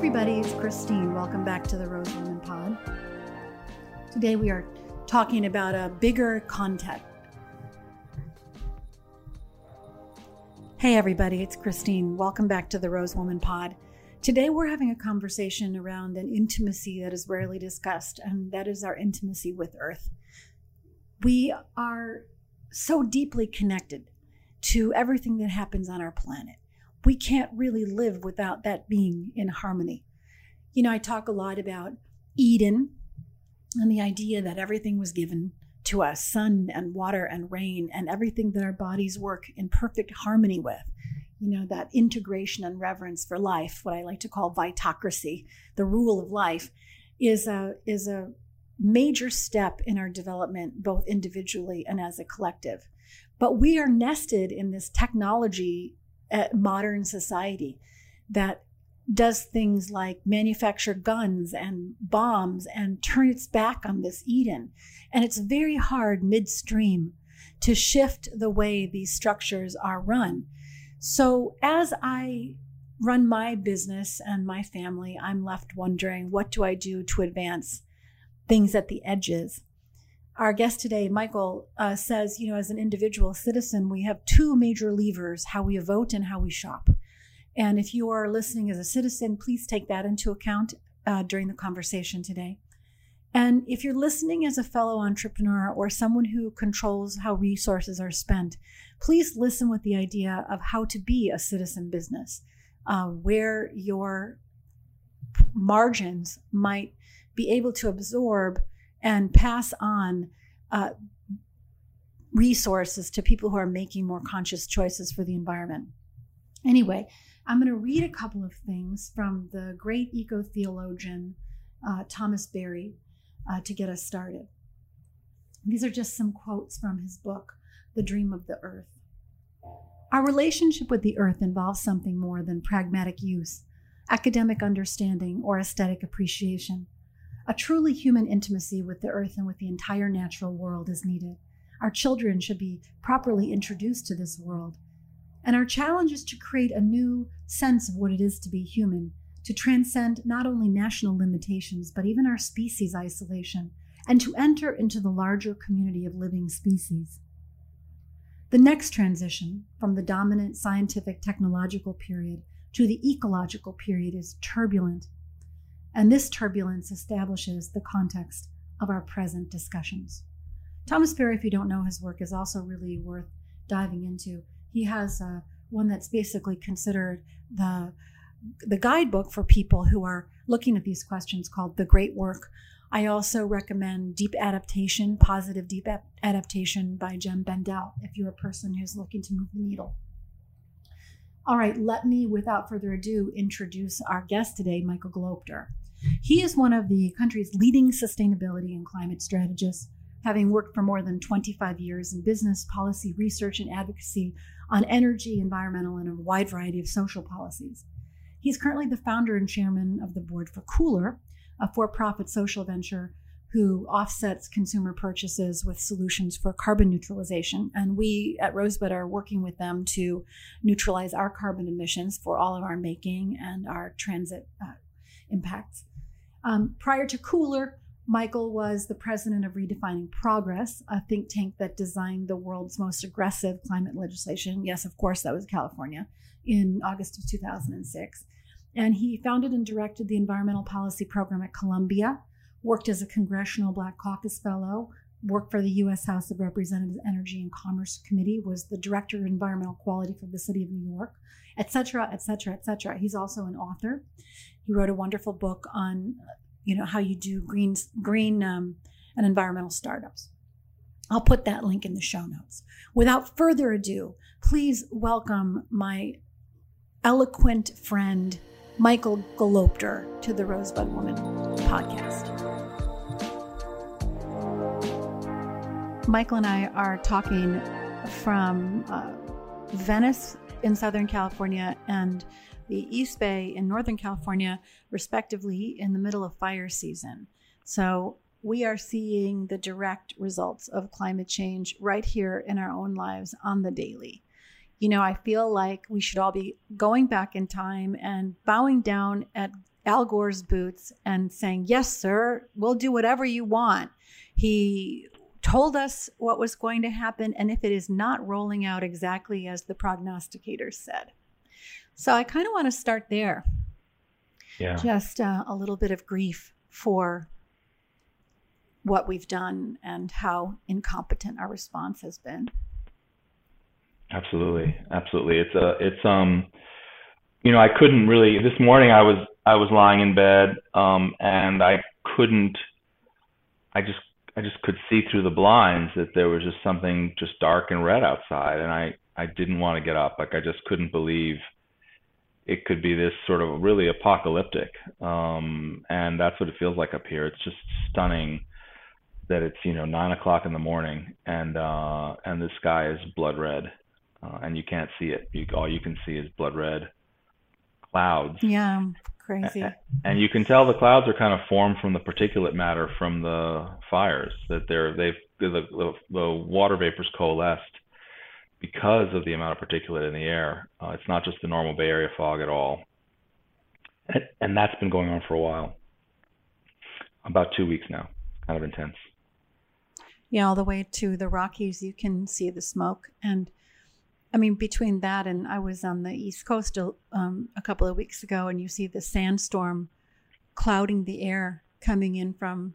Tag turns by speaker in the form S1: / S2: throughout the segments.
S1: everybody, it's Christine. Welcome back to the Rose Woman Pod. Today we are talking about a bigger context. Hey everybody, it's Christine. Welcome back to the Rose Woman Pod. Today we're having a conversation around an intimacy that is rarely discussed, and that is our intimacy with Earth. We are so deeply connected to everything that happens on our planet we can't really live without that being in harmony. You know, I talk a lot about Eden and the idea that everything was given to us sun and water and rain and everything that our bodies work in perfect harmony with. You know, that integration and reverence for life, what I like to call vitocracy, the rule of life, is a, is a major step in our development, both individually and as a collective. But we are nested in this technology modern society that does things like manufacture guns and bombs and turn its back on this Eden. And it's very hard midstream to shift the way these structures are run. So as I run my business and my family, I'm left wondering what do I do to advance things at the edges? Our guest today, Michael, uh, says, you know, as an individual citizen, we have two major levers how we vote and how we shop. And if you are listening as a citizen, please take that into account uh, during the conversation today. And if you're listening as a fellow entrepreneur or someone who controls how resources are spent, please listen with the idea of how to be a citizen business, uh, where your margins might be able to absorb and pass on uh, resources to people who are making more conscious choices for the environment. Anyway, I'm going to read a couple of things from the great eco theologian uh, Thomas Berry uh, to get us started. These are just some quotes from his book, The Dream of the Earth. Our relationship with the earth involves something more than pragmatic use, academic understanding, or aesthetic appreciation. A truly human intimacy with the earth and with the entire natural world is needed. Our children should be properly introduced to this world. And our challenge is to create a new sense of what it is to be human, to transcend not only national limitations, but even our species isolation, and to enter into the larger community of living species. The next transition from the dominant scientific technological period to the ecological period is turbulent and this turbulence establishes the context of our present discussions. Thomas Berry, if you don't know his work, is also really worth diving into. He has uh, one that's basically considered the the guidebook for people who are looking at these questions called The Great Work. I also recommend Deep Adaptation, Positive Deep Adaptation by Jem Bendell, if you're a person who's looking to move the needle. All right, let me, without further ado, introduce our guest today, Michael Gelobter. He is one of the country's leading sustainability and climate strategists, having worked for more than 25 years in business, policy, research, and advocacy on energy, environmental, and a wide variety of social policies. He's currently the founder and chairman of the board for Cooler, a for profit social venture who offsets consumer purchases with solutions for carbon neutralization. And we at Rosebud are working with them to neutralize our carbon emissions for all of our making and our transit uh, impacts. Um, prior to Cooler, Michael was the president of Redefining Progress, a think tank that designed the world's most aggressive climate legislation. Yes, of course, that was California in August of 2006. And he founded and directed the environmental policy program at Columbia, worked as a Congressional Black Caucus Fellow, worked for the U.S. House of Representatives Energy and Commerce Committee, was the Director of Environmental Quality for the City of New York, et cetera, et cetera, et cetera. He's also an author. He wrote a wonderful book on, you know, how you do green, green um, and environmental startups. I'll put that link in the show notes. Without further ado, please welcome my eloquent friend, Michael Gelobter, to the Rosebud Woman podcast. Michael and I are talking from uh, Venice in Southern California and the East Bay in Northern California, respectively, in the middle of fire season. So we are seeing the direct results of climate change right here in our own lives on the daily. You know, I feel like we should all be going back in time and bowing down at Al Gore's boots and saying, Yes, sir, we'll do whatever you want. He told us what was going to happen, and if it is not rolling out exactly as the prognosticators said. So I kind of want to start there.
S2: Yeah.
S1: Just uh, a little bit of grief for what we've done and how incompetent our response has been.
S2: Absolutely, absolutely. It's a, it's um, you know, I couldn't really. This morning, I was I was lying in bed, um, and I couldn't. I just I just could see through the blinds that there was just something just dark and red outside, and I I didn't want to get up. Like I just couldn't believe it could be this sort of really apocalyptic. Um, and that's what it feels like up here. It's just stunning that it's you know nine o'clock in the morning and uh, and the sky is blood red, uh, and you can't see it. You, all you can see is blood red clouds.
S1: Yeah, crazy.
S2: And you can tell the clouds are kind of formed from the particulate matter from the fires. That they're they've the, the, the water vapors coalesced because of the amount of particulate in the air. Uh, it's not just the normal Bay Area fog at all. And, and that's been going on for a while. About two weeks now. Kind of intense.
S1: Yeah, all the way to the Rockies, you can see the smoke. And I mean, between that and I was on the East Coast um, a couple of weeks ago, and you see the sandstorm clouding the air coming in from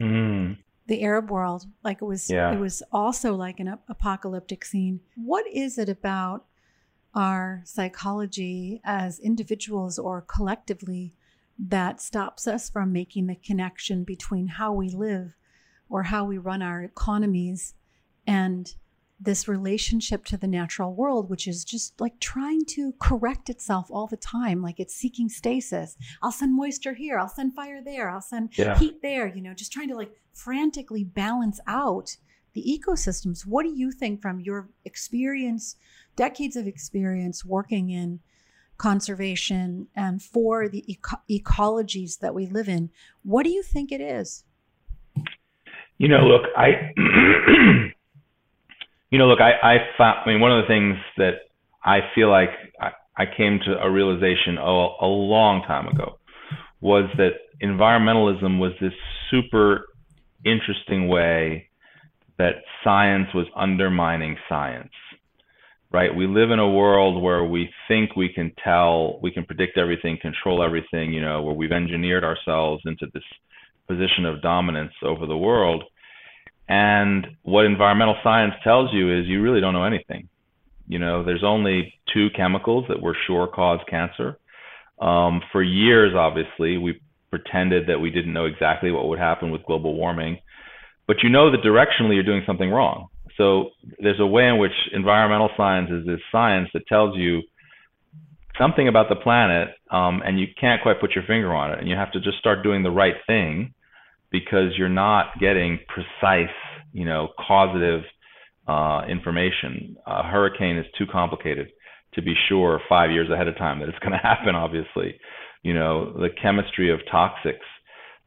S2: mm
S1: the Arab world. Like it was,
S2: yeah.
S1: it was also like an apocalyptic scene. What is it about our psychology as individuals or collectively that stops us from making the connection between how we live or how we run our economies and this relationship to the natural world, which is just like trying to correct itself all the time. Like it's seeking stasis. Mm-hmm. I'll send moisture here. I'll send fire there. I'll send
S2: yeah.
S1: heat there, you know, just trying to like frantically balance out the ecosystems. What do you think from your experience, decades of experience working in conservation and for the eco- ecologies that we live in? What do you think it is?
S2: You know, look, I You know, look, I, I found, I mean, one of the things that I feel like I, I came to a realization a long time ago was that environmentalism was this super interesting way that science was undermining science. Right? We live in a world where we think we can tell, we can predict everything, control everything, you know, where we've engineered ourselves into this position of dominance over the world and what environmental science tells you is you really don't know anything. You know, there's only two chemicals that we're sure cause cancer. Um, for years, obviously, we pretended that we didn't know exactly what would happen with global warming, but you know that directionally you're doing something wrong. So there's a way in which environmental science is this science that tells you something about the planet, um, and you can't quite put your finger on it, and you have to just start doing the right thing because you're not getting precise, you know, causative uh, information. A hurricane is too complicated to be sure five years ahead of time that it's going to happen. Obviously, you know, the chemistry of toxics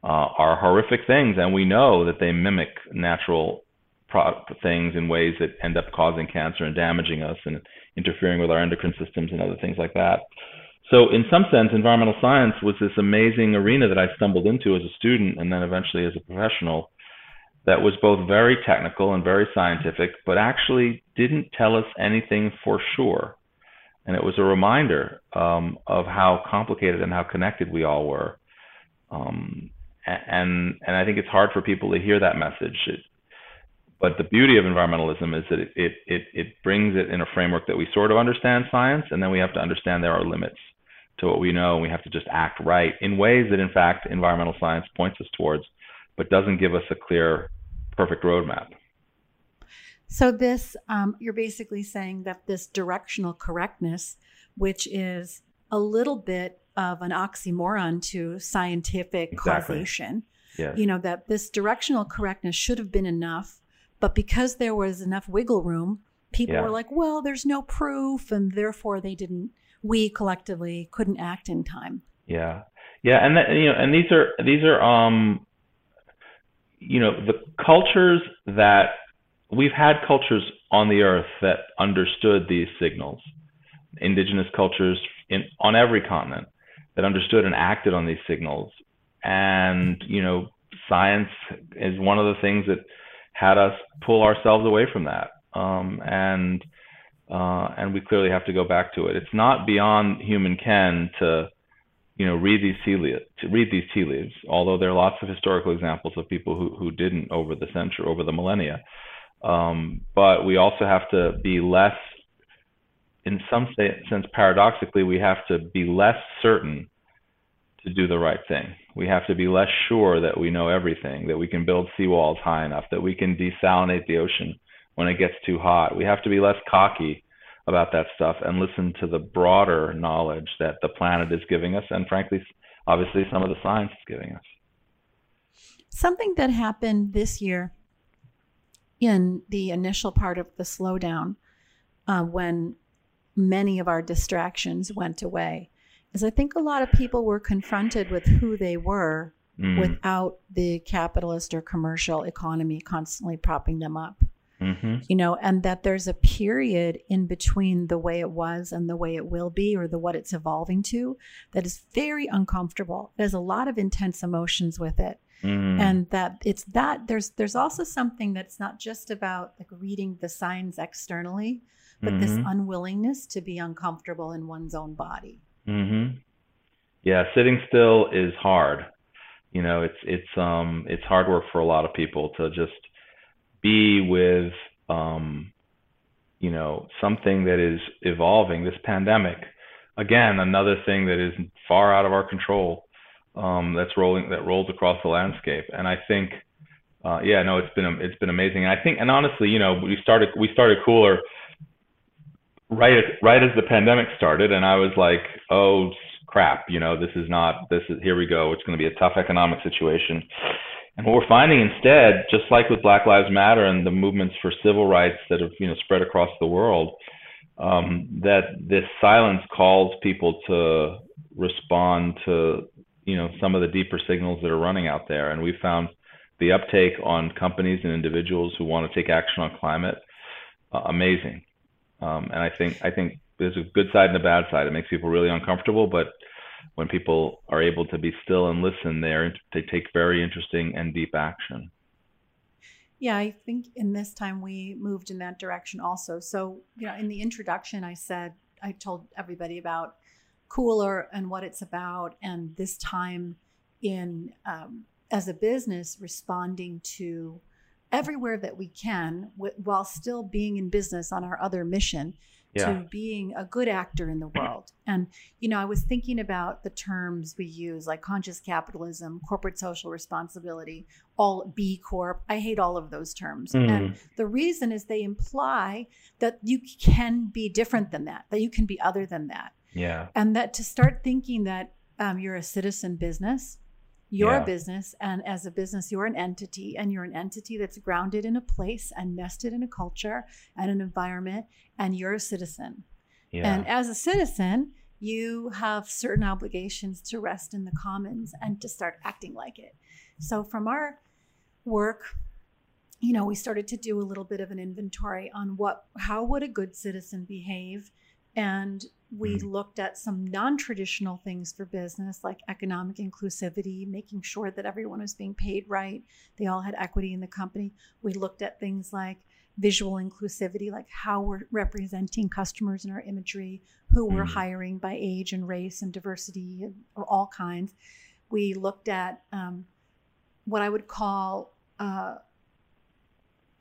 S2: uh, are horrific things, and we know that they mimic natural pro- things in ways that end up causing cancer and damaging us and interfering with our endocrine systems and other things like that. So, in some sense, environmental science was this amazing arena that I stumbled into as a student and then eventually as a professional that was both very technical and very scientific, but actually didn't tell us anything for sure. And it was a reminder um, of how complicated and how connected we all were. Um, and and I think it's hard for people to hear that message. It, but the beauty of environmentalism is that it, it, it, it brings it in a framework that we sort of understand science, and then we have to understand there are limits to what we know. And we have to just act right in ways that, in fact, environmental science points us towards, but doesn't give us a clear, perfect roadmap.
S1: So, this, um, you're basically saying that this directional correctness, which is a little bit of an oxymoron to scientific exactly. causation,
S2: yes.
S1: you know, that this directional correctness should have been enough, but because there was enough wiggle room, people yeah. were like, well, there's no proof, and therefore they didn't we collectively couldn't act in time.
S2: Yeah, yeah, and that, you know, and these are these are um, you know, the cultures that we've had cultures on the earth that understood these signals, indigenous cultures in on every continent that understood and acted on these signals. And, you know, science is one of the things that had us pull ourselves away from that. Um, and uh, and we clearly have to go back to it. It's not beyond human ken to, you know, read these tea leaves, to read these tea leaves. Although there are lots of historical examples of people who who didn't over the century, over the millennia. Um, but we also have to be less, in some sense, paradoxically, we have to be less certain to do the right thing. We have to be less sure that we know everything, that we can build seawalls high enough, that we can desalinate the ocean when it gets too hot. We have to be less cocky about that stuff and listen to the broader knowledge that the planet is giving us, and frankly, obviously, some of the science is giving us.
S1: Something that happened this year in the initial part of the slowdown, uh, when many of our distractions went away, is I think a lot of people were confronted with who they were mm. without the capitalist or commercial economy constantly propping them up. Mm-hmm. You know, and that there's a period in between the way it was and the way it will be, or the what it's evolving to, that is very uncomfortable. There's a lot of intense emotions with it. Mm. And that it's that there's there's also something that's not just about like reading the signs externally, but mm-hmm. this unwillingness to be uncomfortable in one's own body.
S2: Mm-hmm. Yeah, sitting still is hard. You know, it's it's um it's hard work for a lot of people to just be with um you know something that is evolving. This pandemic, again, another thing that is far out of our control. Um, that's rolling that rolls across the landscape, and I think. Uh, yeah, no, it's been it's been amazing. And I think, and honestly, you know, we started we started Cooler right right as the pandemic started, and I was like, oh crap, you know, this is not this is here we go. It's going to be a tough economic situation. And what we're finding instead, just like with Black Lives Matter and the movements for civil rights that have you know spread across the world, um, that this silence calls people to respond to you know some of the deeper signals that are running out there. And we found the uptake on companies and individuals who want to take action on climate uh, amazing. Um, and I think I think there's a good side and a bad side. It makes people really uncomfortable, but when people are able to be still and listen, they they take very interesting and deep action.
S1: Yeah, I think in this time we moved in that direction also. So, you know, in the introduction, I said, I told everybody about Cooler and what it's about, and this time in um, as a business responding to everywhere that we can w- while still being in business on our other mission yeah. to being a good actor in the world. And, you know, I was thinking about the terms we use like conscious capitalism, corporate social responsibility, all B Corp. I hate all of those terms. Mm. And the reason is they imply that you can be different than that, that you can be other than that.
S2: Yeah.
S1: And that to start thinking that um, you're a citizen business you're yeah. a business, and as a business, you're an entity, and you're an entity that's grounded in a place and nested in a culture and an environment, and you're a citizen. Yeah. And as a citizen, you have certain obligations to rest in the commons and to start acting like it. So, from our work, you know, we started to do a little bit of an inventory on what, how would a good citizen behave and we mm-hmm. looked at some non traditional things for business like economic inclusivity, making sure that everyone was being paid right. They all had equity in the company. We looked at things like visual inclusivity, like how we're representing customers in our imagery, who mm-hmm. we're hiring by age and race and diversity or all kinds. We looked at um, what I would call uh,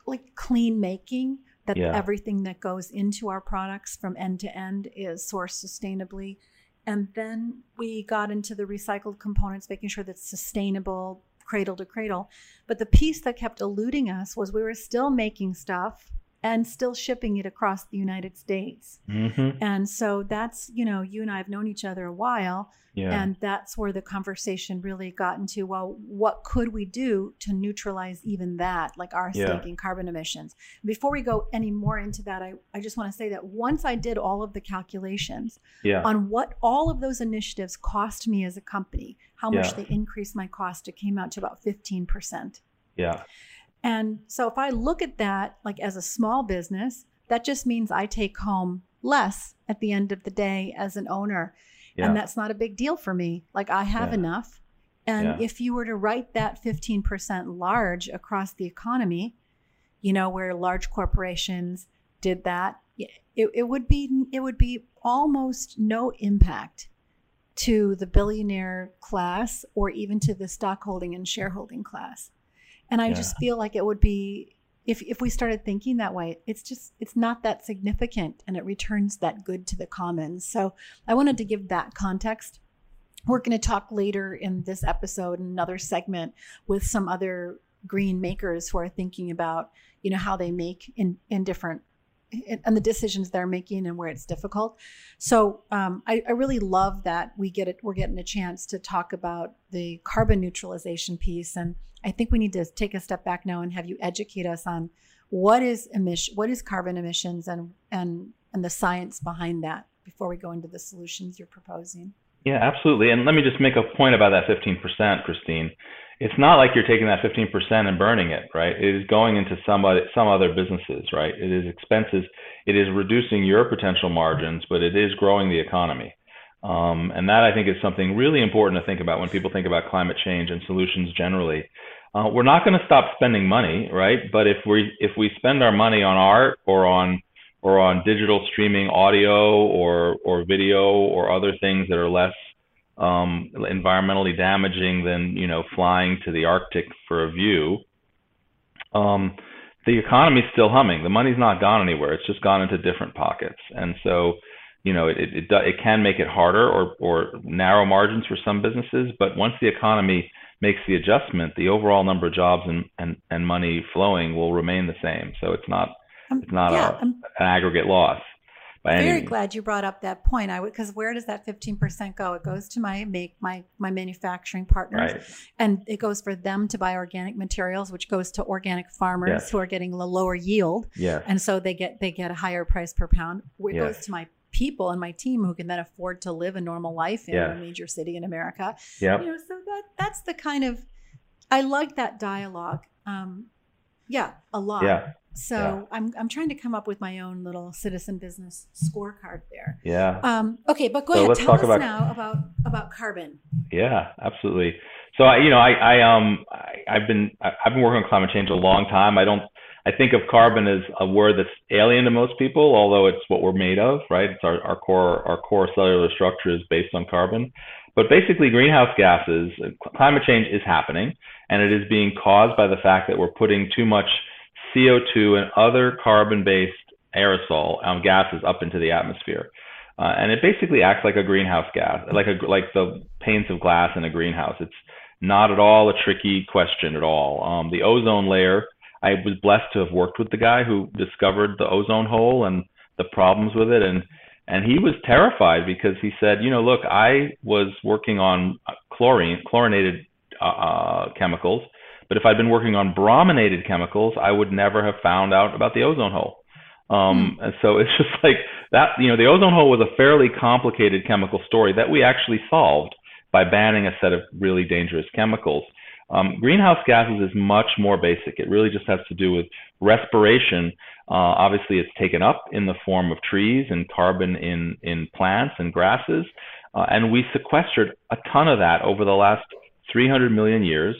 S1: like clean making that yeah. everything that goes into our products from end to end is sourced sustainably. And then we got into the recycled components, making sure that's sustainable, cradle to cradle. But the piece that kept eluding us was we were still making stuff and still shipping it across the United States. Mm-hmm. And so that's, you know, you and I have known each other a while. Yeah. And that's where the conversation really got into well, what could we do to neutralize even that, like our yeah. stake in carbon emissions? Before we go any more into that, I, I just want to say that once I did all of the calculations yeah. on what all of those initiatives cost me as a company, how much they increased my cost, it came out to about 15%.
S2: Yeah.
S1: And so if I look at that like as a small business, that just means I take home less at the end of the day as an owner.
S2: Yeah.
S1: And that's not a big deal for me. Like I have
S2: Yeah.
S1: enough. And
S2: Yeah.
S1: if you were to write that 15% large across the economy, you know, where large corporations did that, it, it would be it would be almost no impact to the billionaire class or even to the stockholding and shareholding class. And I
S2: Yeah.
S1: just feel like it would be if if we started thinking that way, it's just it's not that significant and it returns that good to the commons. So I wanted to give that context. We're going to talk later in this episode, in another segment, with some other green makers who are thinking about, you know, how they make in in different and the decisions they're making and where it's difficult. So um, I, I really love that we get it. We're getting a chance to talk about the carbon neutralization piece, and I think we need to take a step back now and have you educate us on what is emission, what is carbon emissions, and and and the science behind that before we go into the solutions you're proposing.
S2: Yeah, absolutely. And let me just make a point about that 15%, Christine. It's not like you're taking that 15% and burning it, right? It is going into some other, some other businesses, right? It is expenses. It is reducing your potential margins, but it is growing the economy. Um, and that I think is something really important to think about when people think about climate change and solutions generally. Uh, we're not going to stop spending money, right? But if we if we spend our money on art or on or on digital streaming audio or or video or other things that are less um, environmentally damaging than you know flying to the Arctic for a view. Um, the economy's still humming. The money's not gone anywhere. It's just gone into different pockets, and so you know it it it, it can make it harder or or narrow margins for some businesses. But once the economy makes the adjustment, the overall number of jobs and and, and money flowing will remain the same. So it's not
S1: Um,
S2: it's not
S1: yeah,
S2: a,
S1: I'm
S2: an aggregate loss by any
S1: very
S2: means.
S1: glad you brought up that point. I would because where does that 15% go? It goes to my make my my manufacturing partners.
S2: Right.
S1: and it goes for them to buy organic materials which goes to organic farmers
S2: Yes.
S1: who are getting a lower yield
S2: Yes.
S1: and so they get they get a higher price per pound it
S2: Yes.
S1: goes to my people and my team who can then afford to live a normal life in
S2: Yes.
S1: a major city in america
S2: Yep.
S1: you know so that that's the kind of i like that dialogue um yeah a lot
S2: Yeah.
S1: So
S2: Yeah.
S1: i'm i'm trying to come up with my own little citizen business scorecard there
S2: Yeah.
S1: um okay but go
S2: So
S1: ahead
S2: let's
S1: tell
S2: talk
S1: us
S2: about-
S1: now about about carbon
S2: Yeah, absolutely. So I, you know, I, I um, I, I've been, I've been working on climate change a long time. I don't, I think of carbon as a word that's alien to most people, although it's what we're made of, right? It's our, our core, our core cellular structure is based on carbon. But basically, greenhouse gases, climate change is happening, and it is being caused by the fact that we're putting too much CO2 and other carbon-based aerosol um, gases up into the atmosphere. Uh, and it basically acts like a greenhouse gas, like a like the panes of glass in a greenhouse. It's not at all a tricky question at all. Um, the ozone layer. I was blessed to have worked with the guy who discovered the ozone hole and the problems with it, and and he was terrified because he said, you know, look, I was working on chlorine, chlorinated uh, uh, chemicals, but if I'd been working on brominated chemicals, I would never have found out about the ozone hole. Um, and so it's just like that, you know, the ozone hole was a fairly complicated chemical story that we actually solved by banning a set of really dangerous chemicals. Um, greenhouse gases is much more basic. It really just has to do with respiration. Uh, obviously, it's taken up in the form of trees and carbon in, in plants and grasses. Uh, and we sequestered a ton of that over the last 300 million years.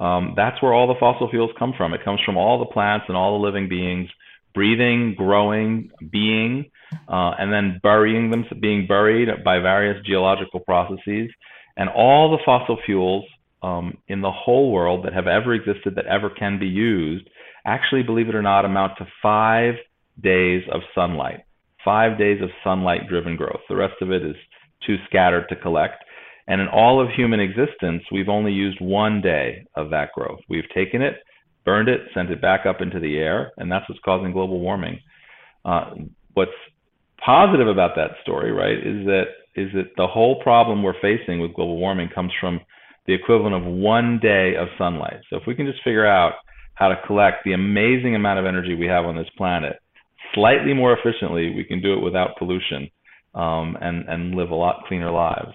S2: Um, that's where all the fossil fuels come from. It comes from all the plants and all the living beings breathing, growing, being, uh, and then burying them, being buried by various geological processes. And all the fossil fuels um, in the whole world that have ever existed, that ever can be used, actually, believe it or not, amount to five days of sunlight, five days of sunlight driven growth. The rest of it is too scattered to collect. And in all of human existence, we've only used one day of that growth. We've taken it, burned it, sent it back up into the air, and that's what's causing global warming. Uh, what's positive about that story, right, is that is that the whole problem we're facing with global warming comes from the equivalent of one day of sunlight. So if we can just figure out how to collect the amazing amount of energy we have on this planet slightly more efficiently, we can do it without pollution um, and and live a lot cleaner lives.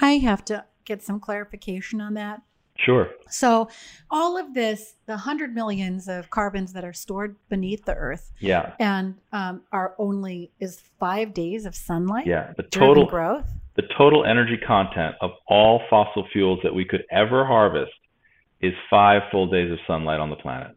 S1: I have to get some clarification on that.
S2: Sure.
S1: So, all of this, the hundred millions of carbons that are stored beneath the earth,
S2: Yeah.
S1: and um, are only is five days of sunlight.
S2: Yeah. The total
S1: growth.
S2: the total energy content of all fossil fuels that we could ever harvest is five full days of sunlight on the planet.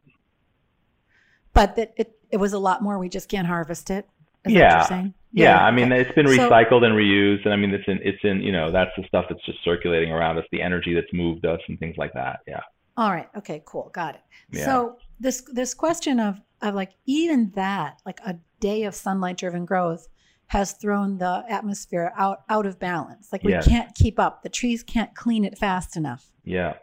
S1: But that it, it was a lot more. We just can't harvest it. Is
S2: yeah.
S1: Yeah.
S2: Yeah, I mean it's been
S1: So-
S2: recycled and reused, and I mean it's in it's in you know that's the stuff that's just circulating around us, the energy that's moved us, and things like that. Yeah,
S1: All right. Okay. Cool. Got it.
S2: Yeah.
S1: So this this question of of like even that like a day of sunlight driven growth has thrown the atmosphere out out of balance. Like we
S2: Yes.
S1: can't keep up. The trees can't clean it fast enough.
S2: yeah,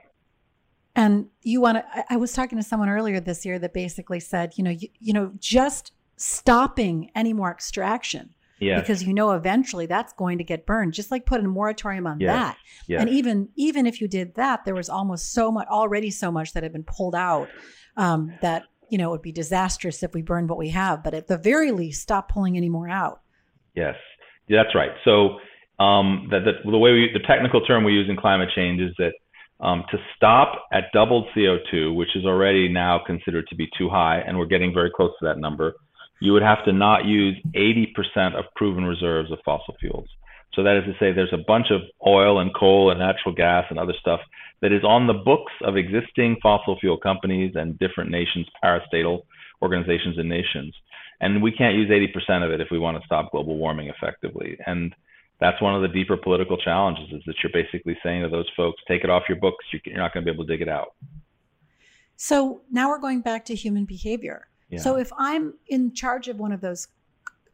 S1: And you want to? I, I was talking to someone earlier this year that basically said, you know, you, you know, just stopping any more extraction
S2: yeah,
S1: because you know eventually that's going to get burned. Just like put a moratorium on
S2: Yes.
S1: that.
S2: yeah,
S1: And even even if you did that, there was almost so much already so much that had been pulled out um, that you know it would be disastrous if we burned what we have. But at the very least, stop pulling any more out.
S2: yes, that's right. So um, the, the the way we the technical term we use in climate change is that um, to stop at doubled CO2, which is already now considered to be too high, and we're getting very close to that number, you would have to not use 80% of proven reserves of fossil fuels. So that is to say, there's a bunch of oil and coal and natural gas and other stuff that is on the books of existing fossil fuel companies and different nations, parastatal organizations and nations. And we can't use 80% of it if we want to stop global warming effectively. And that's one of the deeper political challenges is that you're basically saying to those folks, take it off your books. You're not going to be able to dig it out.
S1: So now we're going back to human behavior.
S2: Yeah.
S1: So if I'm in charge of one of those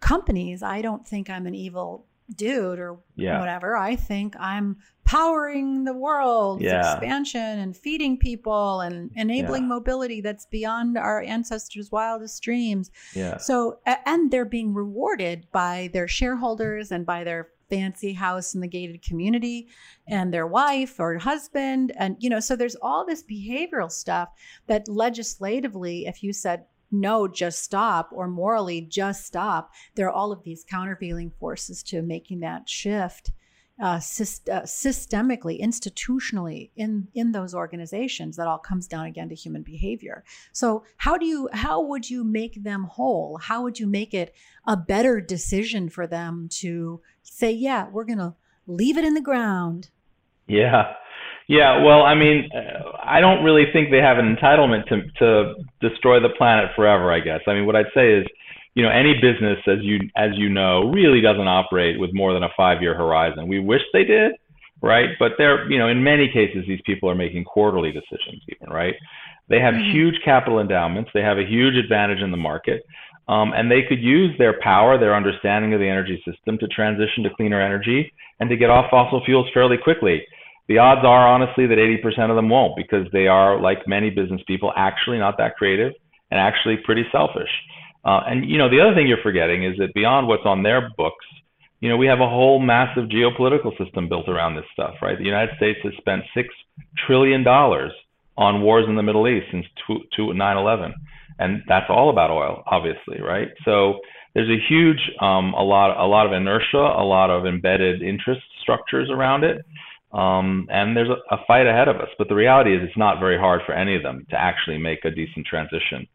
S1: companies, I don't think I'm an evil dude or
S2: Yeah.
S1: whatever. I think I'm powering the world's
S2: Yeah.
S1: expansion and feeding people and enabling
S2: Yeah.
S1: mobility that's beyond our ancestors' wildest dreams.
S2: yeah.
S1: So, and they're being rewarded by their shareholders and by their fancy house in the gated community and their wife or husband. And, you know, so there's all this behavioral stuff that legislatively, if you said, no, just stop, or morally, just stop, there are all of these countervailing forces to making that shift. Uh, syst- uh, systemically, institutionally, in in those organizations, that all comes down again to human behavior. So how do you how would you make them whole? How would you make it a better decision for them to say, yeah, we're to leave it in the ground?
S2: Yeah. Yeah. Well, I mean, I don't really think they have an entitlement to, to destroy the planet forever, I guess. I mean, what I'd say is, you know, any business, as you, as you know, really doesn't operate with more than a five year horizon. We wish they did, right? But they're, you know, in many cases, these people are making quarterly decisions, even, right? They have
S1: Mhm.
S2: huge capital endowments. They have a huge advantage in the market. Um, and they could use their power, their understanding of the energy system to transition to cleaner energy and to get off fossil fuels fairly quickly. The odds are, honestly, that 80% of them won't because they are, like many business people, actually not that creative and actually pretty selfish. Uh, and, you know, the other thing you're forgetting is that beyond what's on their books, you know, we have a whole massive geopolitical system built around this stuff, right? The United States has spent $6 trillion on wars in the Middle East since 9 11 and that's all about oil, obviously, right? So there's a huge, um, a lot, a lot of inertia, a lot of embedded interest structures around it, um, and there's a, a fight ahead of us. But the reality is, it's not very hard for any of them to actually make a decent transition.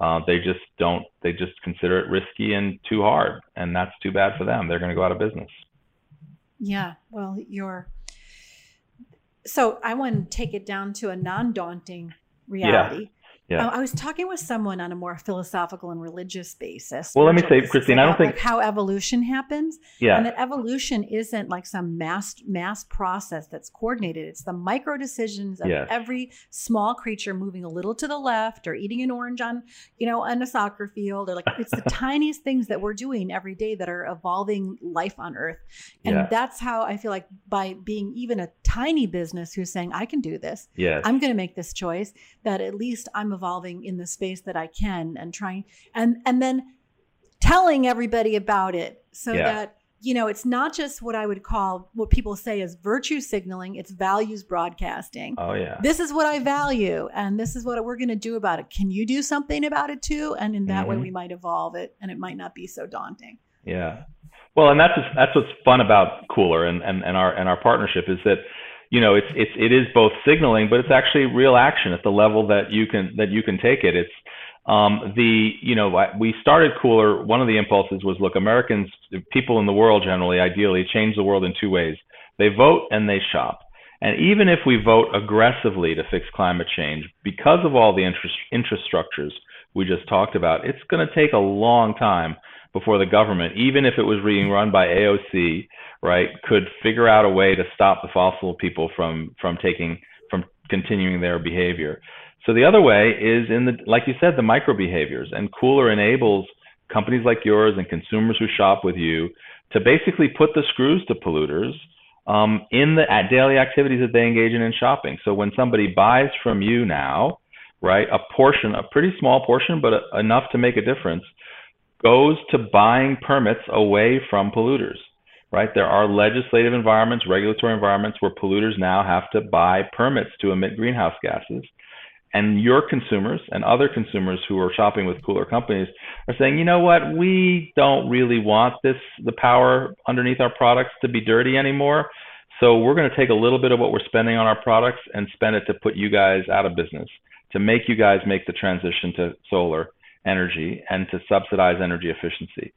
S2: Uh, they just don't. They just consider it risky and too hard, and that's too bad for them. They're going to go out of business.
S1: Yeah. Well, you're. So I want to take it down to a non-daunting reality.
S2: Yeah.
S1: Uh, I was talking with someone on a more philosophical and religious basis.
S2: Well, let me say, Christine, I don't think-
S1: like how evolution happens,
S2: Yeah.
S1: and that evolution isn't like some mass mass process that's coordinated. It's the micro decisions of
S2: Yes.
S1: every small creature moving a little to the left or eating an orange on, you know, on a soccer field, or like it's the tiniest things that we're doing every day that are evolving life on Earth. And
S2: Yeah.
S1: that's how I feel like by being even a tiny business who's saying I can do this,
S2: yes.
S1: I'm going to make this choice that at least I'm evolving in the space that I can and trying and and then telling everybody about it so
S2: Yeah.
S1: that you know it's not just what I would call what people say is virtue signaling it's values broadcasting
S2: oh yeah.
S1: this is what I value and this is what we're going to do about it can you do something about it too and in that way
S2: Mhm.
S1: we might evolve it and it might not be so daunting
S2: Yeah. Well, and that's that's what's fun about Cooler and, and, and our and our partnership is that you know it's it's it is both signaling, but it's actually real action at the level that you can that you can take it. It's Um, the you know we started Cooler. One of the impulses was look, Americans, people in the world generally, ideally, change the world in two ways: they vote and they shop. And even if we vote aggressively to fix climate change, because of all the interest, infrastructures we just talked about, it's going to take a long time before the government, even if it was being run by AOC, right, could figure out a way to stop the fossil people from from taking from continuing their behavior. So the other way is in the like you said, the micro behaviors, and Cooler enables companies like yours and consumers who shop with you to basically put the screws to polluters um, in the at daily activities that they engage in in shopping. So when somebody buys from you now, right, a portion, a pretty small portion, but enough to make a difference, goes to buying permits away from polluters, right? There are legislative environments, regulatory environments where polluters now have to buy permits to emit greenhouse gases. And your consumers and other consumers who are shopping with cooler companies are saying, you know what, we don't really want this, the power underneath our products to be dirty anymore. So we're going to take a little bit of what we're spending on our products and spend it to put you guys out of business, to make you guys make the transition to solar energy and to subsidize energy efficiency.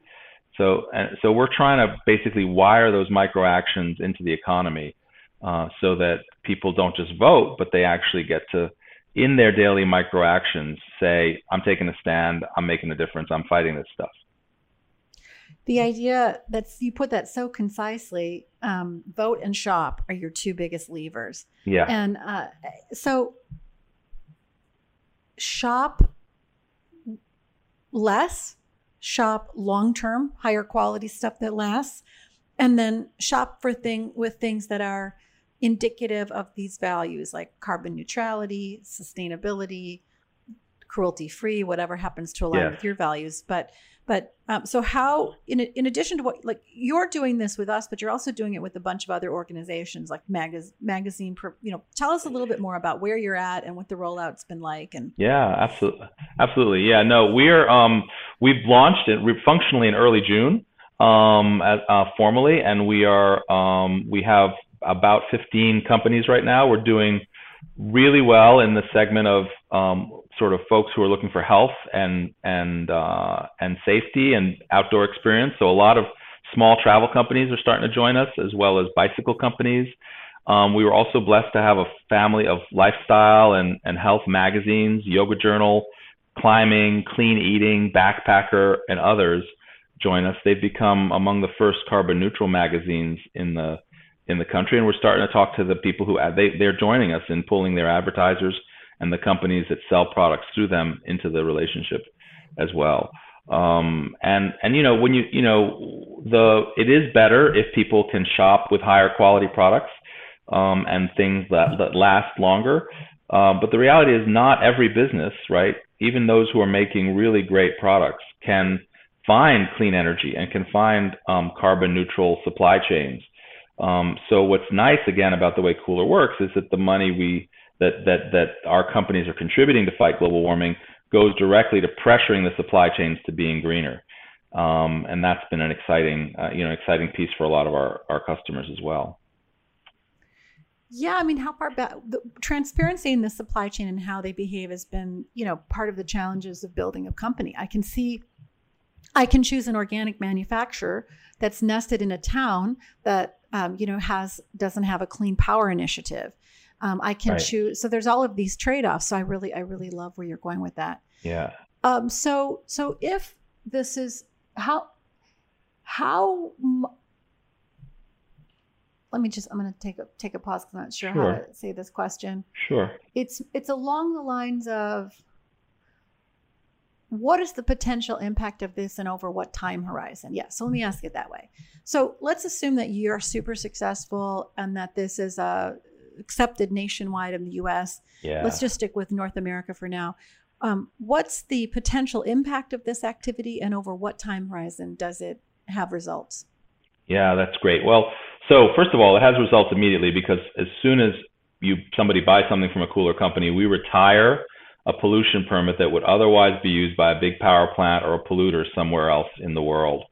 S2: So, so we're trying to basically wire those micro actions into the economy uh, so that people don't just vote, but they actually get to, in their daily micro actions, say, I'm taking a stand, I'm making a difference, I'm fighting this stuff.
S1: The idea that you put that so concisely, um, vote and shop are your two biggest levers.
S2: Yeah.
S1: And uh, so shop less, shop long term, higher quality stuff that lasts, and then shop for thing with things that are indicative of these values like carbon neutrality, sustainability, cruelty free, whatever happens to align with your values. But but um, so how, in in addition to what like you're doing this with us, but you're also doing it with a bunch of other organizations like magaz- magazine. You know, tell us a little bit more about where you're at and what the rollout's been like. And
S2: yeah, absolutely, absolutely. Yeah, no, we're um, we've launched it functionally in early June, um, uh, formally, and we are um, we have about 15 companies right now. We're doing really well in the segment of um, sort of folks who are looking for health and and uh, and safety and outdoor experience. So a lot of small travel companies are starting to join us, as well as bicycle companies. Um, we were also blessed to have a family of lifestyle and, and health magazines, Yoga Journal, Climbing, Clean Eating, Backpacker, and others join us. They've become among the first carbon neutral magazines in the in the country, and we're starting to talk to the people who they they're joining us in pulling their advertisers and the companies that sell products through them into the relationship as well. Um, and and you know when you you know the it is better if people can shop with higher quality products um, and things that, that last longer. Uh, but the reality is not every business, right? Even those who are making really great products can find clean energy and can find um, carbon neutral supply chains. Um, so what's nice again about the way Cooler works is that the money we that that that our companies are contributing to fight global warming goes directly to pressuring the supply chains to being greener. Um, and that's been an exciting, uh, you know, exciting piece for a lot of our, our customers as well.
S1: Yeah, I mean, how far back the transparency in the supply chain and how they behave has been, you know, part of the challenges of building a company. I can see, I can choose an organic manufacturer that's nested in a town that, um, you know, has doesn't have a clean power initiative. Um, I can right. choose. So there's all of these trade offs. So I really, I really love where you're going with that.
S2: Yeah.
S1: Um, so, so if this is how, how, let me just, I'm going to take a, take a pause because I'm not sure, sure, how to say this question.
S2: Sure.
S1: It's, it's along the lines of, what is the potential impact of this and over what time horizon? Yeah, so let me ask it that way. So let's assume that you're super successful and that this is a accepted nationwide in the US.
S2: Yeah.
S1: Let's just stick with North America for now. Um, what's the potential impact of this activity and over what time horizon does it have results?
S2: Yeah, that's great. Well, so first of all, it has results immediately because as soon as you somebody buys something from a cooler company, we retire a pollution permit that would otherwise be used by a big power plant or a polluter somewhere else in the world.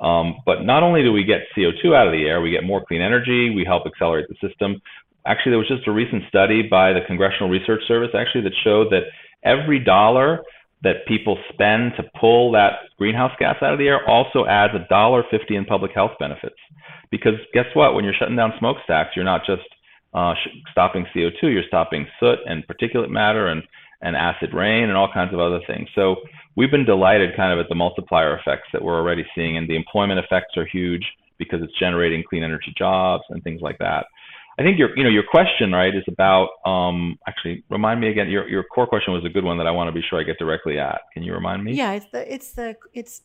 S2: Um, but not only do we get CO2 out of the air, we get more clean energy, we help accelerate the system, actually, there was just a recent study by the Congressional Research Service actually that showed that every dollar that people spend to pull that greenhouse gas out of the air also adds a dollar fifty in public health benefits. Because guess what? When you're shutting down smokestacks, you're not just uh, stopping CO2, you're stopping soot and particulate matter and and acid rain and all kinds of other things. So we've been delighted kind of at the multiplier effects that we're already seeing, and the employment effects are huge because it's generating clean energy jobs and things like that. I think your you know your question right is about um, actually remind me again your your core question was a good one that I want to be sure I get directly at. Can you remind me?
S1: Yeah, it's the it's the it's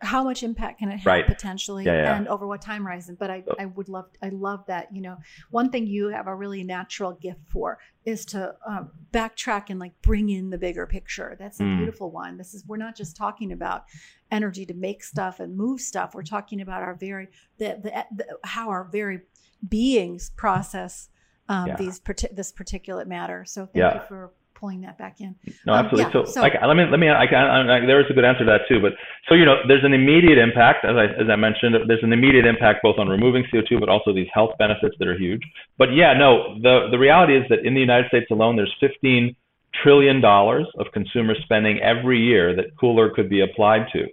S1: how much impact can it have
S2: Right.
S1: potentially
S2: Yeah, yeah.
S1: and over what time horizon but I, I would love i love that you know one thing you have a really natural gift for is to um, backtrack and like bring in the bigger picture that's a
S2: Mm.
S1: beautiful one this is we're not just talking about energy to make stuff and move stuff we're talking about our very the, the, the how our very beings process um,
S2: Yeah.
S1: these this particulate matter so thank
S2: Yeah.
S1: you for pulling that back in
S2: No,
S1: Um,
S2: absolutely.
S1: yeah,
S2: so,
S1: so-
S2: like, let me let me. I, I, I, there is a good answer to that too. But so you know, there's an immediate impact, as I as I mentioned. There's an immediate impact both on removing CO2, but also these health benefits that are huge. But yeah, no. The the reality is that in the United States alone, there's 15 trillion dollars of consumer spending every year that cooler could be applied to.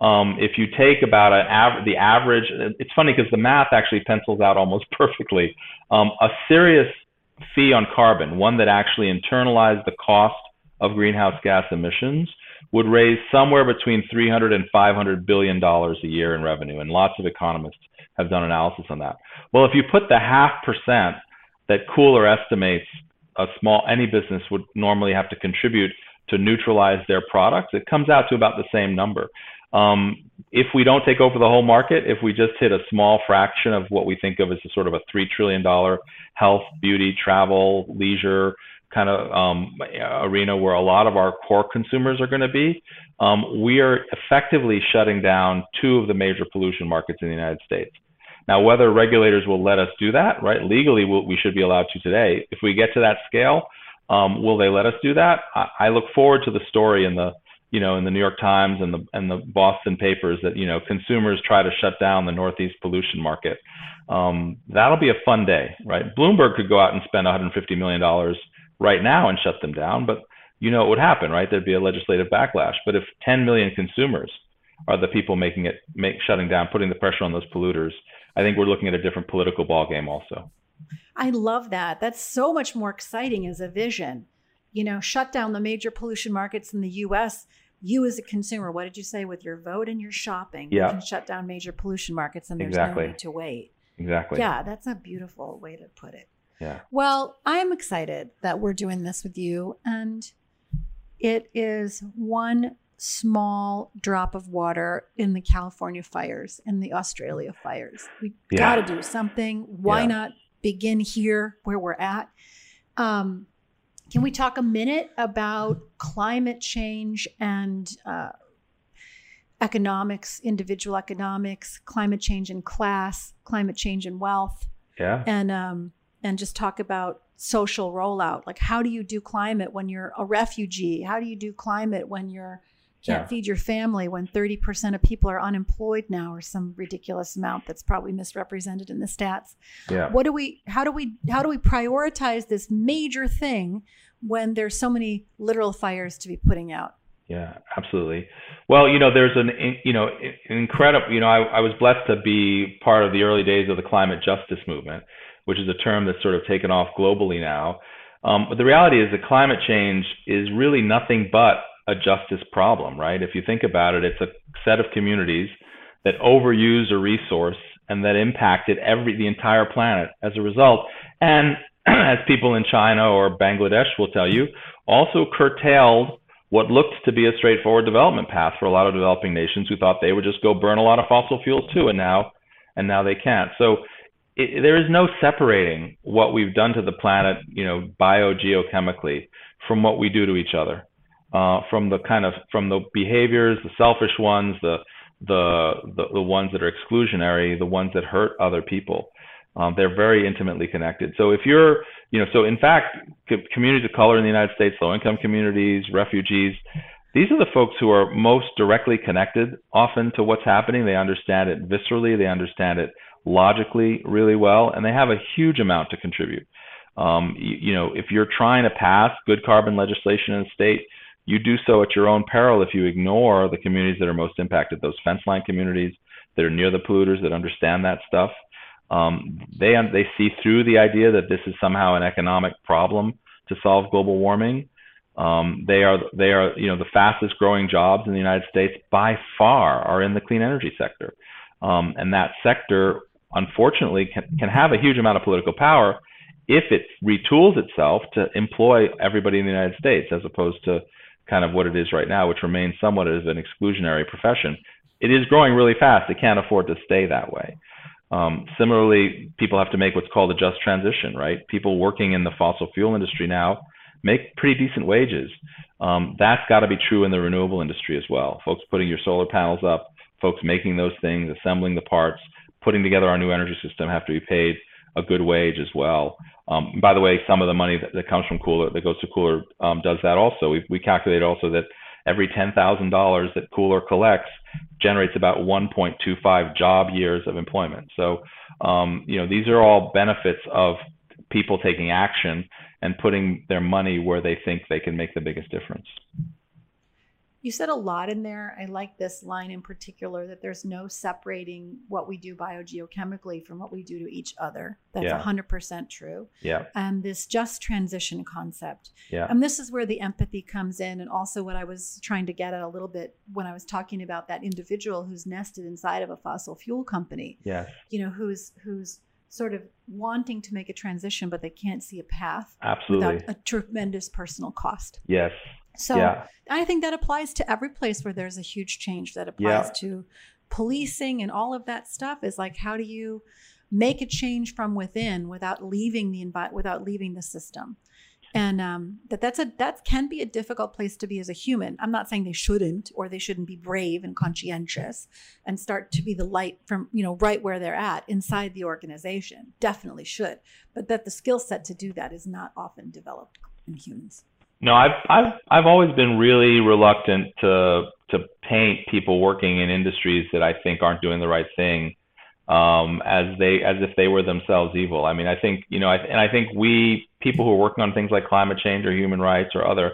S2: Um, if you take about an av- the average, it's funny because the math actually pencils out almost perfectly. Um, a serious fee on carbon, one that actually internalized the cost of greenhouse gas emissions, would raise somewhere between 300 and 500 billion dollars a year in revenue, and lots of economists have done analysis on that. Well, if you put the half percent that Cooler estimates a small any business would normally have to contribute to neutralize their products, it comes out to about the same number. Um, if we don't take over the whole market, if we just hit a small fraction of what we think of as a sort of a three trillion dollar health, beauty, travel, leisure kind of um, arena where a lot of our core consumers are going to be, um, we are effectively shutting down two of the major pollution markets in the United States. Now, whether regulators will let us do that, right? Legally, we'll, should be allowed to today. If we get to that scale, um, will they let us do that? I, I look forward to the story in the, you know, in the New York Times and the and the Boston papers that you know consumers try to shut down the Northeast pollution market. Um, that'll be a fun day, right? Bloomberg could go out and spend 150 million dollars right now and shut them down, but you know it would happen, right? There'd be a legislative backlash. But if 10 million consumers are the people making it, make shutting down, putting the pressure on those polluters, I think we're looking at a different political ballgame also.
S1: I love that. That's so much more exciting as a vision. You know, shut down the major pollution markets in the US. You as a consumer, what did you say with your vote and your shopping?
S2: Yeah.
S1: You can shut down major pollution markets and there's
S2: Exactly.
S1: no need to wait.
S2: Exactly.
S1: Yeah, that's a beautiful way to put it.
S2: Yeah.
S1: Well, I'm excited that we're doing this with you and it is one small drop of water in the California fires and the Australia fires. We
S2: Yeah.
S1: got to do something. Why
S2: Yeah.
S1: not begin here where we're at? Um, can we talk a minute about climate change and uh, economics, individual economics, climate change in class, climate change in wealth?
S2: Yeah.
S1: and um and just talk about social rollout like how do you do climate when you're a refugee how do you do climate when you're can't
S2: Yeah.
S1: feed your family when 30% of people are unemployed now or some ridiculous amount that's probably misrepresented in the stats
S2: Yeah.
S1: what do we how do we how do we prioritize this major thing when there's so many literal fires to be putting out
S2: Yeah, absolutely. Well, you know, there's an you know incredible. You know, I, I was blessed to be part of the early days of the climate justice movement, which is a term that's sort of taken off globally now. Um, but the reality is that climate change is really nothing but a justice problem, right? If you think about it, it's a set of communities that overuse a resource and that impacted every the entire planet as a result. And as people in China or Bangladesh will tell you, also curtailed what looked to be a straightforward development path for a lot of developing nations who thought they would just go burn a lot of fossil fuels too, and now and now they can't. So it, there is no separating what we've done to the planet, you know, biogeochemically from what we do to each other, uh, from the kind of from the behaviors, the selfish ones, the the the, the ones that are exclusionary, the ones that hurt other people. Um, they're very intimately connected. So if you're, you know, so in fact, co- communities of color in the United States, low-income communities, refugees, these are the folks who are most directly connected often to what's happening. They understand it viscerally, they understand it logically really well, and they have a huge amount to contribute. Um, you, you know, if you're trying to pass good carbon legislation in a state, you do so at your own peril if you ignore the communities that are most impacted, those fence line communities that are near the polluters that understand that stuff. Um, they they see through the idea that this is somehow an economic problem to solve global warming. Um, they are they are you know the fastest growing jobs in the United States by far are in the clean energy sector, um, and that sector unfortunately can, can have a huge amount of political power if it retools itself to employ everybody in the United States as opposed to kind of what it is right now, which remains somewhat as an exclusionary profession. It is growing really fast. It can't afford to stay that way. Um, similarly, people have to make what's called a just transition, right? People working in the fossil fuel industry now make pretty decent wages. Um, that's got to be true in the renewable industry as well. Folks putting your solar panels up, folks making those things, assembling the parts, putting together our new energy system have to be paid a good wage as well. Um, by the way, some of the money that, that comes from KULR that goes to Cooler um, does that also. We, we calculate also that every $10,000 that Cooler collects generates about 1.25 job years of employment. So, um, you know, these are all benefits of people taking action and putting their money where they think they can make the biggest difference.
S1: You said a lot in there. I like this line in particular that there's no separating what we do biogeochemically from what we do to each other. That's yeah. 100% true.
S2: Yeah.
S1: And this just transition concept.
S2: Yeah.
S1: And this is where the empathy comes in. And also, what I was trying to get at a little bit when I was talking about that individual who's nested inside of a fossil fuel company.
S2: Yeah.
S1: You know, who's, who's, sort of wanting to make a transition, but they can't see a path
S2: Absolutely.
S1: without a tremendous personal cost.
S2: Yes.
S1: So yeah. I think that applies to every place where there's a huge change that applies yeah. to policing and all of that stuff is like how do you make a change from within without leaving the envi- without leaving the system? And um, that that's a that can be a difficult place to be as a human. I'm not saying they shouldn't or they shouldn't be brave and conscientious and start to be the light from you know right where they're at inside the organization. Definitely should. But that the skill set to do that is not often developed in humans
S2: no, I've I've I've always been really reluctant to to paint people working in industries that I think aren't doing the right thing um, as they as if they were themselves evil. I mean, I think you know, I, and I think we people who are working on things like climate change or human rights or other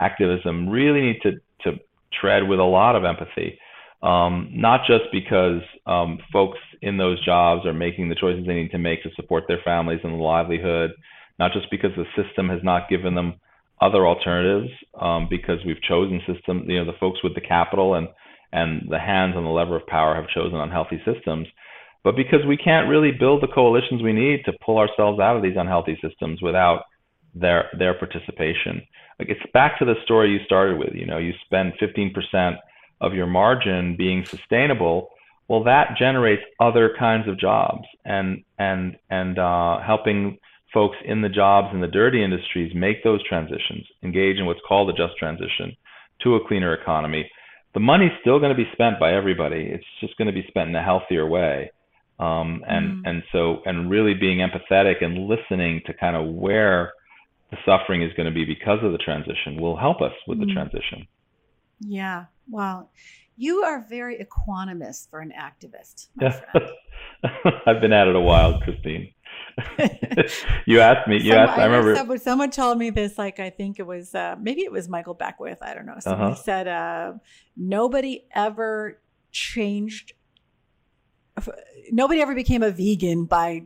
S2: activism really need to to tread with a lot of empathy. Um, not just because um, folks in those jobs are making the choices they need to make to support their families and livelihood, not just because the system has not given them other alternatives um, because we've chosen system. You know, the folks with the capital and and the hands on the lever of power have chosen unhealthy systems, but because we can't really build the coalitions we need to pull ourselves out of these unhealthy systems without their their participation. Like it's back to the story you started with. You know, you spend 15% of your margin being sustainable. Well, that generates other kinds of jobs and and and uh, helping folks in the jobs in the dirty industries make those transitions, engage in what's called a just transition to a cleaner economy, the money's still going to be spent by everybody. It's just going to be spent in a healthier way. Um, and mm. and so and really being empathetic and listening to kind of where the suffering is going to be because of the transition will help us with mm. the transition.
S1: Yeah. Well, you are very equanimous for an activist.
S2: I've been at it a while, Christine. you asked me. You Some, asked. I, I remember.
S1: Someone, someone told me this. Like I think it was uh, maybe it was Michael Beckwith. I don't know. Somebody uh-huh. said uh, nobody ever changed nobody ever became a vegan by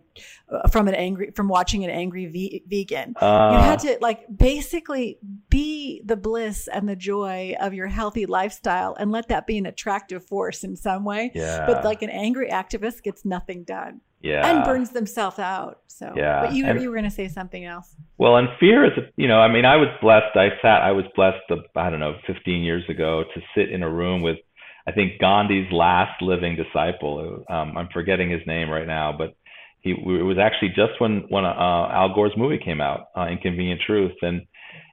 S1: uh, from an angry from watching an angry ve- vegan. Uh, you had to like basically be the bliss and the joy of your healthy lifestyle and let that be an attractive force in some way.
S2: Yeah.
S1: But like an angry activist gets nothing done.
S2: Yeah.
S1: And burns themselves out. So
S2: yeah.
S1: But you
S2: and,
S1: you were gonna say something else.
S2: Well, and fear is you know, I mean I was blessed. I sat I was blessed I don't know, fifteen years ago to sit in a room with I think Gandhi's last living disciple. Um, I'm forgetting his name right now, but he it was actually just when when uh, Al Gore's movie came out, uh, Inconvenient Truth, and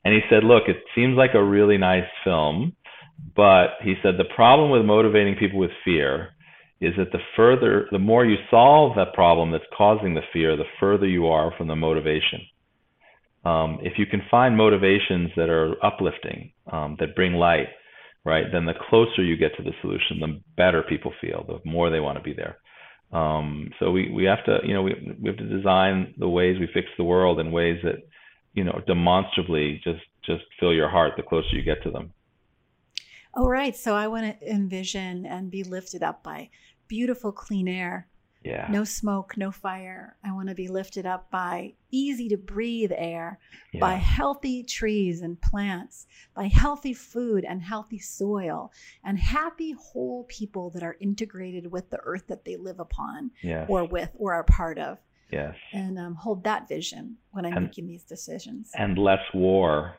S2: and he said, look, it seems like a really nice film, but he said the problem with motivating people with fear is that the further, the more you solve that problem that's causing the fear, the further you are from the motivation. Um, if you can find motivations that are uplifting, um, that bring light, right, then the closer you get to the solution, the better people feel, the more they want to be there. Um, so we, we have to, you know, we, we have to design the ways we fix the world in ways that, you know, demonstrably just, just fill your heart, the closer you get to them.
S1: Oh, right. So I want to envision and be lifted up by beautiful, clean air.
S2: Yeah.
S1: No smoke, no fire. I want to be lifted up by easy to breathe air,
S2: yeah.
S1: by healthy trees and plants, by healthy food and healthy soil, and happy, whole people that are integrated with the earth that they live upon
S2: yes.
S1: or with or are part of.
S2: Yes.
S1: And um, hold that vision when I'm
S2: And-
S1: making these decisions.
S2: And less war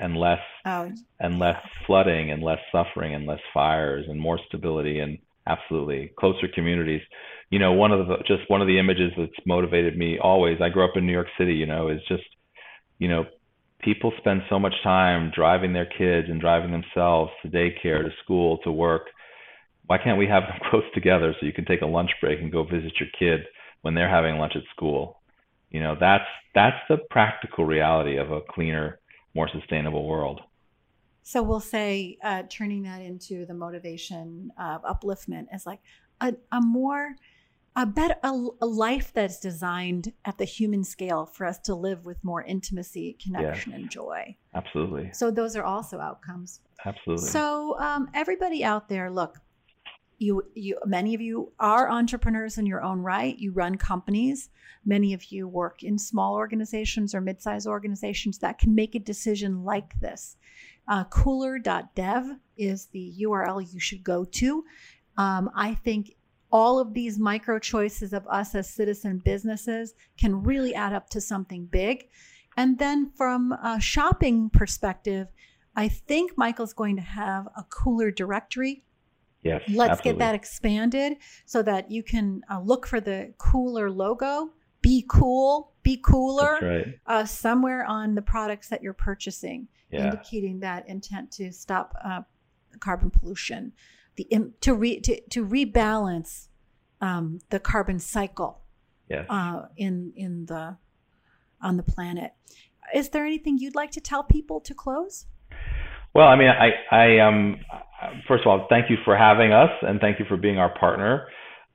S2: and less
S1: oh,
S2: and less flooding and less suffering and less fires and more stability and absolutely closer communities. You know one of the just one of the images that's motivated me always i grew up in new york city you know is just you know people spend so much time driving their kids and driving themselves to daycare to school to work. Why can't we have them close together so you can take a lunch break and go visit your kid when they're having lunch at school? You know that's that's the practical reality of a cleaner more sustainable world
S1: So we'll say uh, turning that into the motivation of upliftment is like a, a more a better a, a life that's designed at the human scale for us to live with more intimacy, connection, and joy.
S2: absolutely
S1: So those are also outcomes.
S2: absolutely
S1: So um, everybody out there, look, you you many of you are entrepreneurs in your own right. You run companies. Many of you work in small organizations or mid-sized organizations that can make a decision like this. Uh, cooler.dev is the URL you should go to. Um, I think all of these micro choices of us as citizen businesses can really add up to something big. And then from a shopping perspective, I think Michael's going to have a cooler directory.
S2: Yes
S1: Let's
S2: absolutely.
S1: get that expanded so that you can uh, look for the cooler logo. Be cool, be cooler
S2: right
S1: uh, somewhere on the products that you're purchasing,
S2: yeah
S1: indicating that intent to stop uh, carbon pollution, the to re- to, to rebalance um, the carbon cycle
S2: yes
S1: uh, in in the on the planet. Is there anything you'd like to tell people to close?
S2: Well, I mean, I, I, um, first of all, thank you for having us and thank you for being our partner.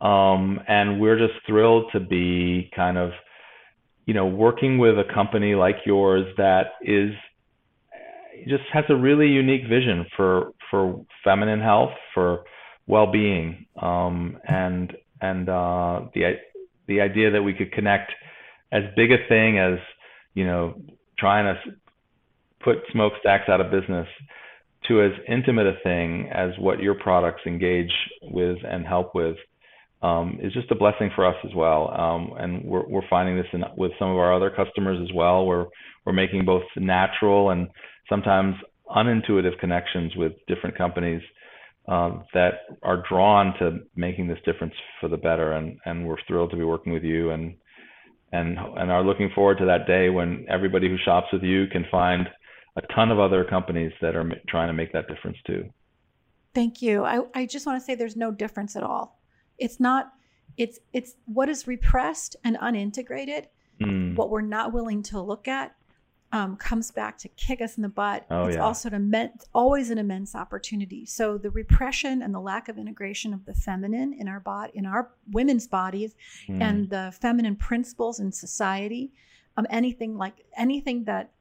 S2: Um, and we're just thrilled to be kind of, you know, working with a company like yours that is just has a really unique vision for for feminine health, for well-being, um, and and uh, the the idea that we could connect as big a thing as you know trying to put smokestacks out of business to as intimate a thing as what your products engage with and help with um, is just a blessing for us as well. Um, and we're, we're finding this in, with some of our other customers as well. We're, we're making both natural and sometimes unintuitive connections with different companies um, that are drawn to making this difference for the better. And, and we're thrilled to be working with you and, and, and are looking forward to that day when everybody who shops with you can find a ton of other companies that are m- trying to make that difference too.
S1: Thank you. I, I just want to say there's no difference at all. It's not, it's it's what is repressed and unintegrated,
S2: Mm.
S1: what we're not willing to look at, um, comes back to kick us in the butt.
S2: Oh,
S1: it's
S2: yeah.
S1: also an immense, always an immense opportunity. So the repression and the lack of integration of the feminine in our body, in our women's bodies,
S2: Mm.
S1: and the feminine principles in society, um, anything like anything that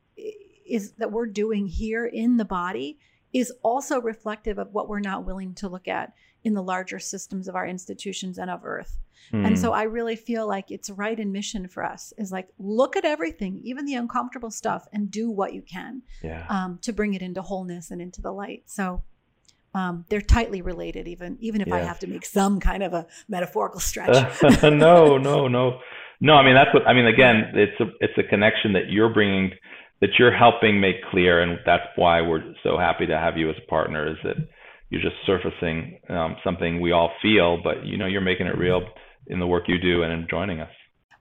S1: is that we're doing here in the body is also reflective of what we're not willing to look at in the larger systems of our institutions and of Earth. And
S2: Mm.
S1: so I really feel like it's right in mission for us is like look at everything, even the uncomfortable stuff, and do what you can
S2: yeah.
S1: um, to bring it into wholeness and into the light. So um, they're tightly related, even even if I have to make some kind of a metaphorical stretch.
S2: no, no, no, no. I mean, that's what I mean. Again, it's a it's a connection that you're bringing, that you're helping make clear, and that's why we're so happy to have you as a partner. Is that you're just surfacing um, something we all feel, but you know you're making it real in the work you do and in joining us.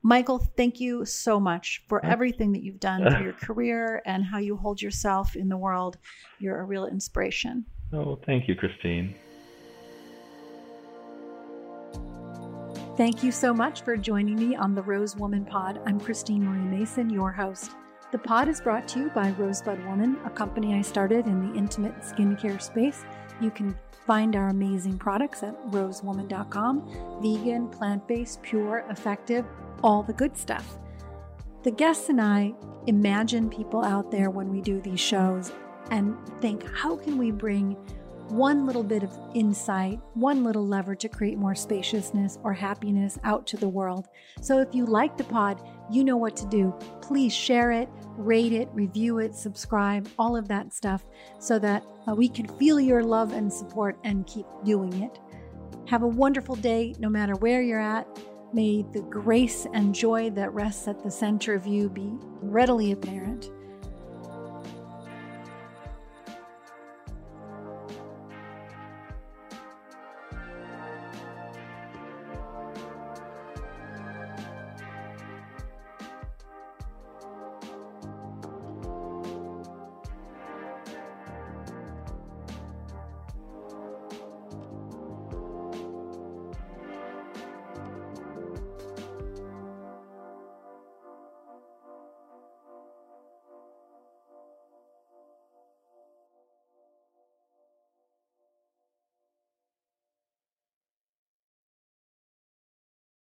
S1: Michael, thank you so much for everything that you've done through your career and how you hold yourself in the world. You're a real inspiration.
S2: Oh, thank you, Christine.
S1: Thank you so much for joining me on the Rose Woman Pod. I'm Christine Marie Mason, your host. The pod is brought to you by Rosebud Woman, a company I started in the intimate skincare space. You can find our amazing products at rosewoman.com vegan, plant based, pure, effective, all the good stuff. The guests and I imagine people out there when we do these shows and think how can we bring one little bit of insight, one little lever to create more spaciousness or happiness out to the world. So if you like the pod, you know what to do. Please share it, rate it, review it, subscribe, all of that stuff so that uh, we can feel your love and support and keep doing it. Have a wonderful day no matter where you're at. May the grace and joy that rests at the center of you be readily apparent.